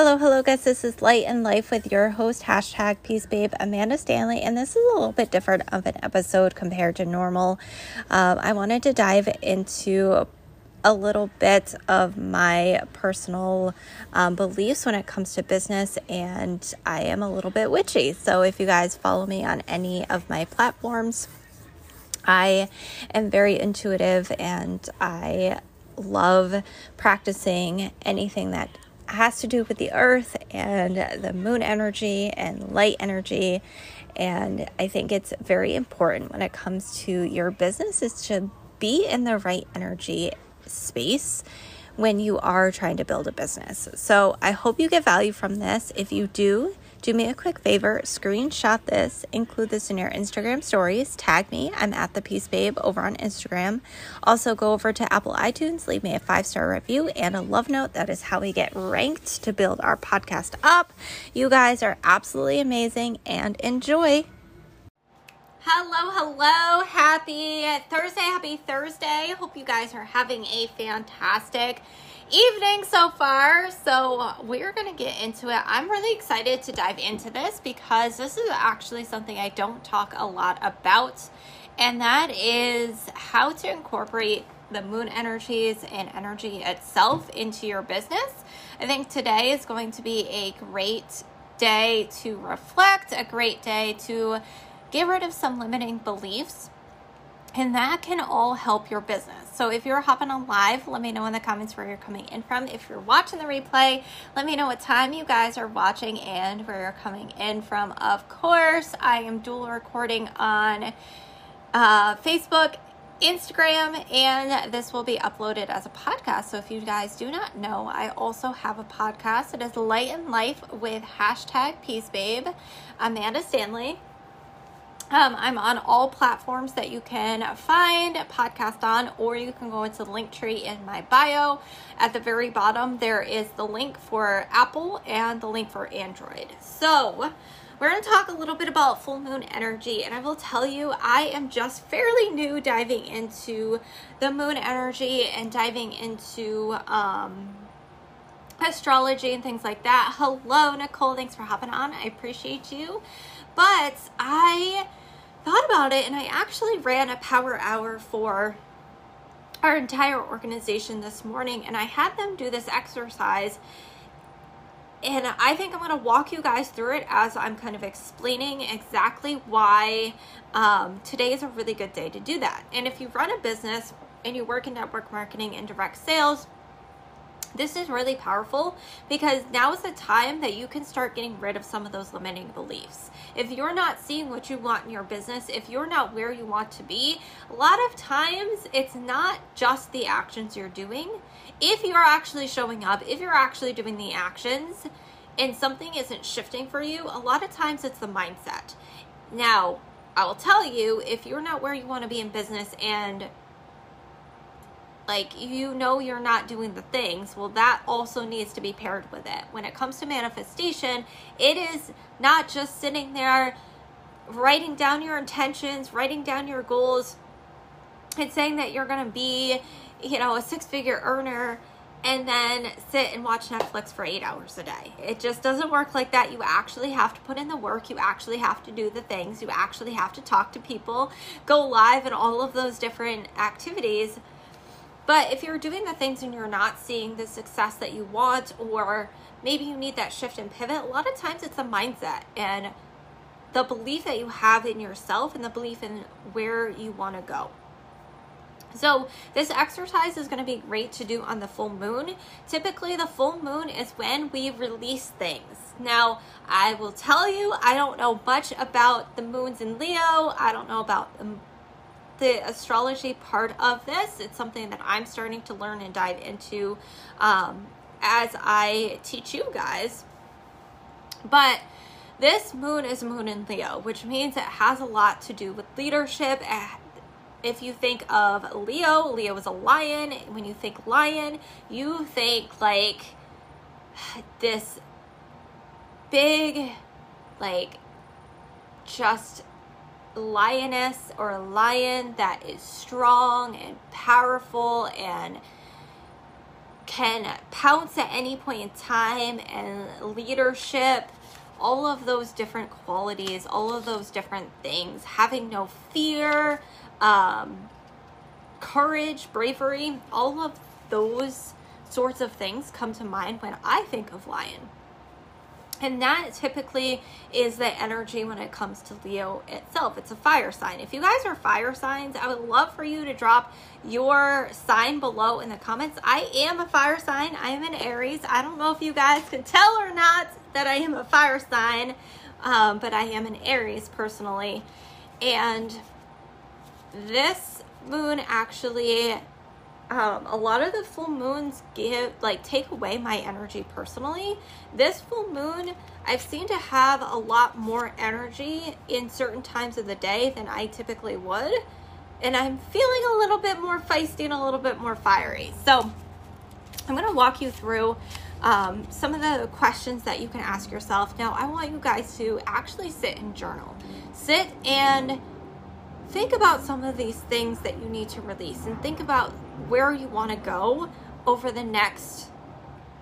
Hello, hello, guys. This is Light and Life with your host, hashtag Peace Babe, Amanda Stanley. And this is a little bit different of an episode compared to normal. Um, I wanted to dive into a little bit of my personal um, beliefs when it comes to business, and I am a little bit witchy. So if you guys follow me on any of my platforms, I am very intuitive and I love practicing anything that has to do with the earth and the moon energy and light energy. And I think it's very important when it comes to your business is to be in the right energy space when you are trying to build a business. So I hope you get value from this. If you do, do me a quick favor, screenshot this, include this in your Instagram stories, tag me. I'm at the Peace Babe over on Instagram. Also, go over to Apple iTunes, leave me a five star review and a love note. That is how we get ranked to build our podcast up. You guys are absolutely amazing and enjoy. Hello, hello. Happy Thursday. Happy Thursday. Hope you guys are having a fantastic evening so far. So, we're going to get into it. I'm really excited to dive into this because this is actually something I don't talk a lot about, and that is how to incorporate the moon energies and energy itself into your business. I think today is going to be a great day to reflect, a great day to get rid of some limiting beliefs and that can all help your business. So if you're hopping on live, let me know in the comments where you're coming in from. If you're watching the replay, let me know what time you guys are watching and where you're coming in from. Of course, I am dual recording on uh, Facebook, Instagram, and this will be uploaded as a podcast. So if you guys do not know, I also have a podcast. It is Light and Life with hashtag Peace Babe, Amanda Stanley. Um, I'm on all platforms that you can find a podcast on, or you can go into the Linktree in my bio. At the very bottom, there is the link for Apple and the link for Android. So, we're going to talk a little bit about full moon energy, and I will tell you, I am just fairly new diving into the moon energy and diving into um, astrology and things like that. Hello, Nicole. Thanks for hopping on. I appreciate you. But I thought about it and I actually ran a power hour for our entire organization this morning and I had them do this exercise and I think I'm going to walk you guys through it as I'm kind of explaining exactly why um, today is a really good day to do that. And if you run a business and you work in network marketing and direct sales, this is really powerful because now is the time that you can start getting rid of some of those limiting beliefs. If you're not seeing what you want in your business, if you're not where you want to be, a lot of times it's not just the actions you're doing. If you're actually showing up, if you're actually doing the actions and something isn't shifting for you, a lot of times it's the mindset. Now, I will tell you if you're not where you want to be in business and like you know you're not doing the things well that also needs to be paired with it when it comes to manifestation it is not just sitting there writing down your intentions writing down your goals and saying that you're going to be you know a six figure earner and then sit and watch Netflix for eight hours a day. It just doesn't work like that. You actually have to put in the work. You actually have to do the things. You actually have to talk to people, go live, and all of those different activities but if you're doing the things and you're not seeing the success that you want, or maybe you need that shift and pivot, a lot of times it's a mindset and the belief that you have in yourself and the belief in where you want to go. So, this exercise is going to be great to do on the full moon. Typically, the full moon is when we release things. Now, I will tell you, I don't know much about the moons in Leo. I don't know about the astrology part of this. It's something that I'm starting to learn and dive into um, as I teach you guys. But this moon is moon in Leo, which means it has a lot to do with leadership. Eh, if you think of Leo, Leo is a lion. When you think lion, you think like this big, like just lioness or a lion that is strong and powerful and can pounce at any point in time and leadership all of those different qualities all of those different things having no fear um, courage bravery all of those sorts of things come to mind when i think of lion and that typically is the energy when it comes to Leo itself. It's a fire sign. If you guys are fire signs, I would love for you to drop your sign below in the comments. I am a fire sign. I am an Aries. I don't know if you guys can tell or not that I am a fire sign, um, but I am an Aries personally. And this moon actually um, a lot of the full moons give like take away my energy personally. This full moon i've seen to have a lot more energy in certain times of the day than i typically would. And i'm feeling a little bit more feisty and a little bit more fiery. So i'm going to walk you through um, some of the questions that you can ask yourself. Now i want you guys to actually sit and journal. Sit and think about some of these things that you need to release and think about where you want to go over the next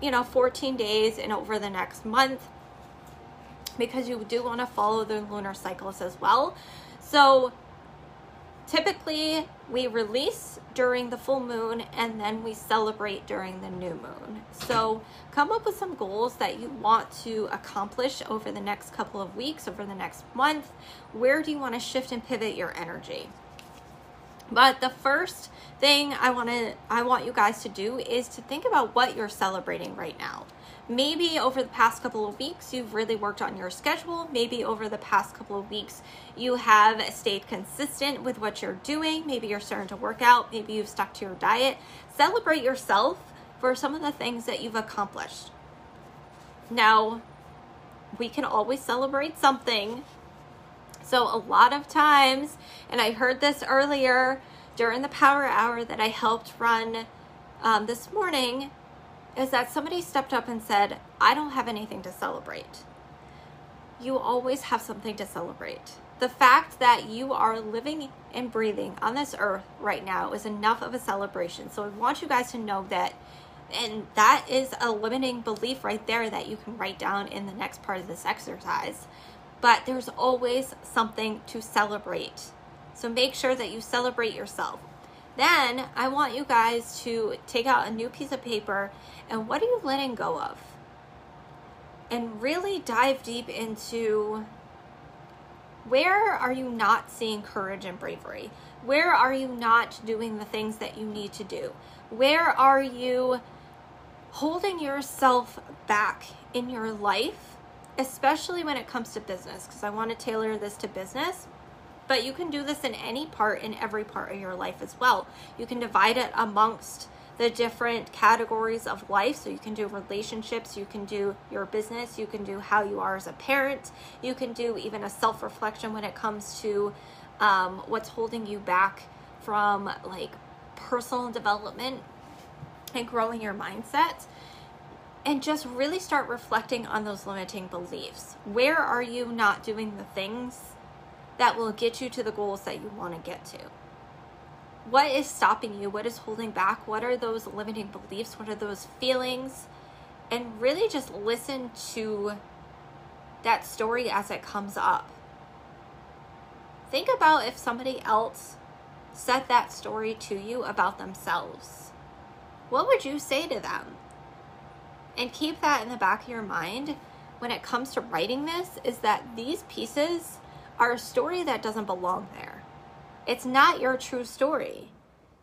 you know 14 days and over the next month because you do want to follow the lunar cycles as well. So typically we release during the full moon and then we celebrate during the new moon. So come up with some goals that you want to accomplish over the next couple of weeks over the next month. Where do you want to shift and pivot your energy but the first thing I want to I want you guys to do is to think about what you're celebrating right now. Maybe over the past couple of weeks you've really worked on your schedule. Maybe over the past couple of weeks you have stayed consistent with what you're doing. Maybe you're starting to work out. Maybe you've stuck to your diet. Celebrate yourself for some of the things that you've accomplished. Now, we can always celebrate something so, a lot of times, and I heard this earlier during the power hour that I helped run um, this morning, is that somebody stepped up and said, I don't have anything to celebrate. You always have something to celebrate. The fact that you are living and breathing on this earth right now is enough of a celebration. So, I want you guys to know that and that is a limiting belief right there that you can write down in the next part of this exercise but there's always something to celebrate. So make sure that you celebrate yourself. Then I want you guys to take out a new piece of paper and what are you letting go of? And really dive deep into where are you not seeing courage and bravery? Where are you not doing the things that you need to do? Where are you holding yourself back in your life especially when it comes to business, because I want to tailor this to business. But you can do this in any part, in every part of your life as well. You can divide it amongst the different categories of life. So you can do relationships, you can do your business, you can do how you are as a parent, you can do even a self reflection when it comes to um, what's holding you back from like personal development and growing your mindset and just really start reflecting on those limiting beliefs. Where are you not doing the things that will get you to the goals that you want to get to? What is stopping you? What is holding back? What are those limiting beliefs? What are those feelings? And really just listen to that story as it comes up. Think about if somebody else said that story to you about themselves. What would you say to them? And keep that in the back of your mind when it comes to writing this is that these pieces are a story that doesn't belong there. It's not your true story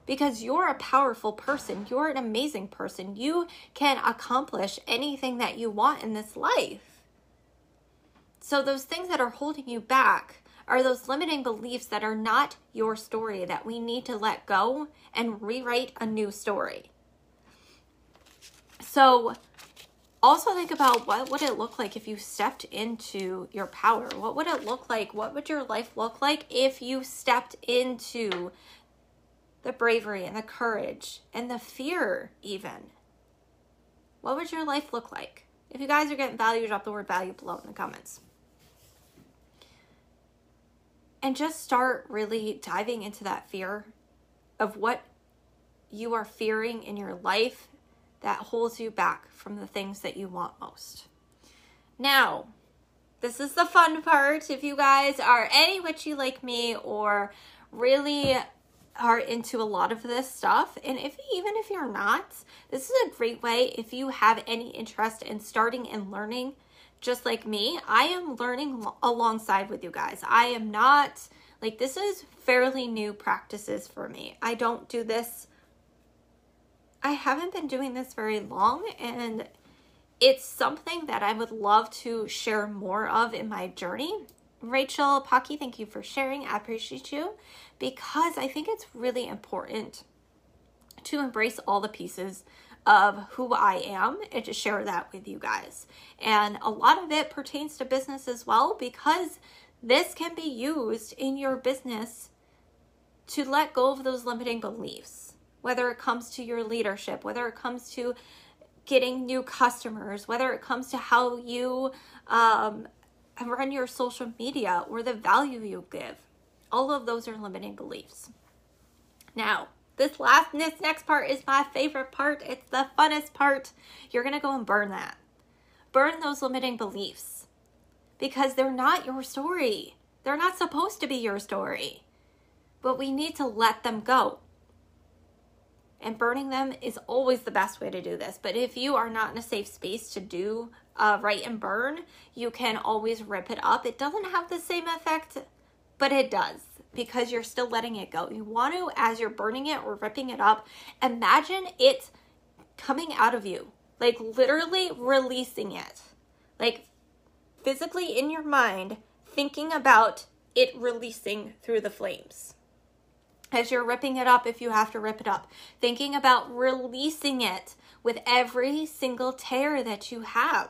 because you're a powerful person. You're an amazing person. You can accomplish anything that you want in this life. So, those things that are holding you back are those limiting beliefs that are not your story that we need to let go and rewrite a new story. So, also think about what would it look like if you stepped into your power? What would it look like? What would your life look like if you stepped into the bravery and the courage and the fear even? What would your life look like? If you guys are getting value drop the word value below in the comments. And just start really diving into that fear of what you are fearing in your life that holds you back from the things that you want most. Now, this is the fun part. If you guys are any witchy like me or really are into a lot of this stuff, and if even if you're not, this is a great way if you have any interest in starting and learning just like me. I am learning alongside with you guys. I am not like this is fairly new practices for me. I don't do this I haven't been doing this very long and it's something that I would love to share more of in my journey. Rachel Pocky, thank you for sharing. I appreciate you because I think it's really important to embrace all the pieces of who I am and to share that with you guys. And a lot of it pertains to business as well because this can be used in your business to let go of those limiting beliefs, whether it comes to your leadership, whether it comes to getting new customers, whether it comes to how you um, run your social media or the value you give. All of those are limiting beliefs. Now, this last this next part is my favorite part. It's the funnest part. You're to go and burn that. Burn those limiting beliefs because they're not your story. They're not supposed to be your story. But we need to let them go and burning them is always the best way to do this. But if you are not in a safe space to do uh, write and burn, you can always rip it up. It doesn't have the same effect, but it does because you're still letting it go. You want to, as you're burning it or ripping it up, imagine it coming out of you, like literally releasing it, like physically in your mind, thinking about it releasing through the flames as you're ripping it up, if you have to rip it up, thinking about releasing it with every single tear that you have.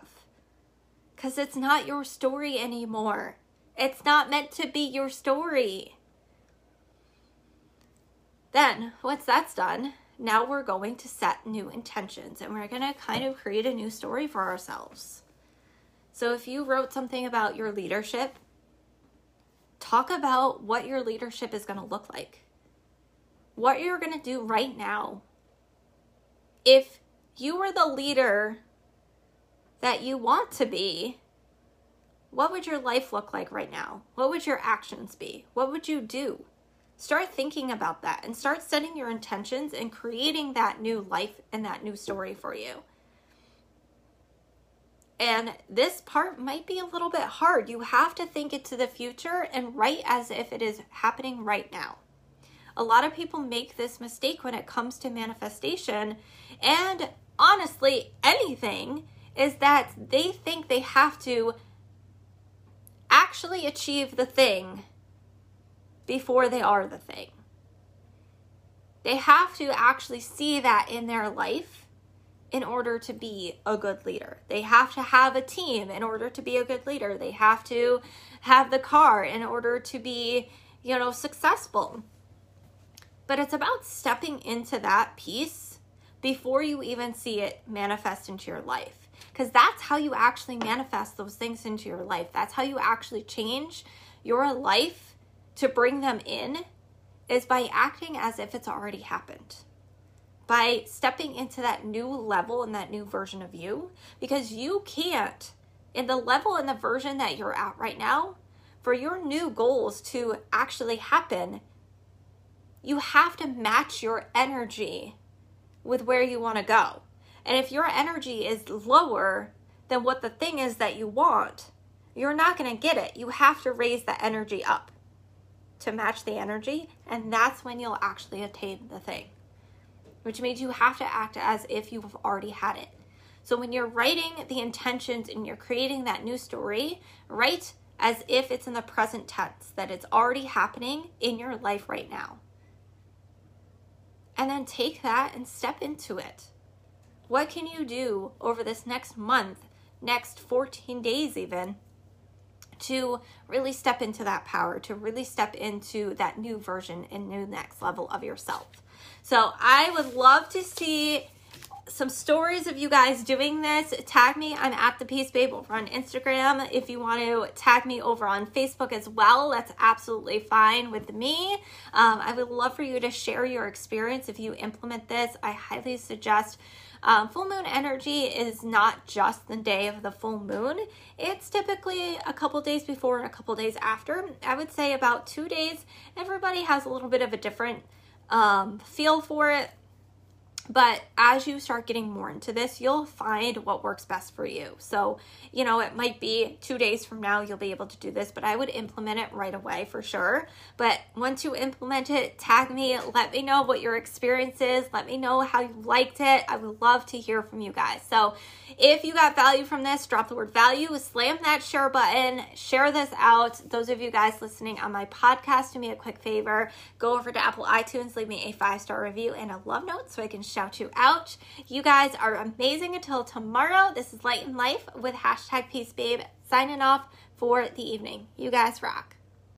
Because it's not your story anymore. It's not meant to be your story. Then, once that's done, now we're going to set new intentions and we're going to kind of create a new story for ourselves. So, if you wrote something about your leadership, talk about what your leadership is going to look like what you're going to do right now. If you were the leader that you want to be, what would your life look like right now? What would your actions be? What would you do? Start thinking about that and start setting your intentions and creating that new life and that new story for you. And this part might be a little bit hard. You have to think into the future and write as if it is happening right now. A lot of people make this mistake when it comes to manifestation and honestly anything is that they think they have to actually achieve the thing before they are the thing. They have to actually see that in their life in order to be a good leader. They have to have a team in order to be a good leader. They have to have the car in order to be, you know, successful. But it's about stepping into that piece before you even see it manifest into your life. Because that's how you actually manifest those things into your life. That's how you actually change your life to bring them in, is by acting as if it's already happened. By stepping into that new level and that new version of you. Because you can't, in the level and the version that you're at right now, for your new goals to actually happen, you have to match your energy with where you want to go. And if your energy is lower than what the thing is that you want, you're not going to get it. You have to raise the energy up to match the energy, and that's when you'll actually attain the thing. Which means you have to act as if you've already had it. So when you're writing the intentions and you're creating that new story, write as if it's in the present tense, that it's already happening in your life right now and then take that and step into it. What can you do over this next month, next 14 days, even, to really step into that power, to really step into that new version and new next level of yourself? So, I would love to see some stories of you guys doing this, tag me. I'm at the Peace Babe over on Instagram. If you want to tag me over on Facebook as well, that's absolutely fine with me. Um, I would love for you to share your experience if you implement this. I highly suggest Um, full moon energy is not just the day of the full moon, it's typically a couple days before and a couple days after. I would say about two days. Everybody has a little bit of a different um, feel for it. But as you start getting more into this, you'll find what works best for you. So, you know, it might be two days from now you'll be able to do this, but I would implement it right away for sure. But once you implement it, tag me, let me know what your experience is, let me know how you liked it. I would love to hear from you guys. So, if you got value from this, drop the word value, slam that share button, share this out. Those of you guys listening on my podcast, do me a quick favor go over to Apple iTunes, leave me a five star review and a love note so I can shout you out. You guys are amazing until tomorrow. This is Light in Life with hashtag Peace Babe signing off for the evening. You guys rock.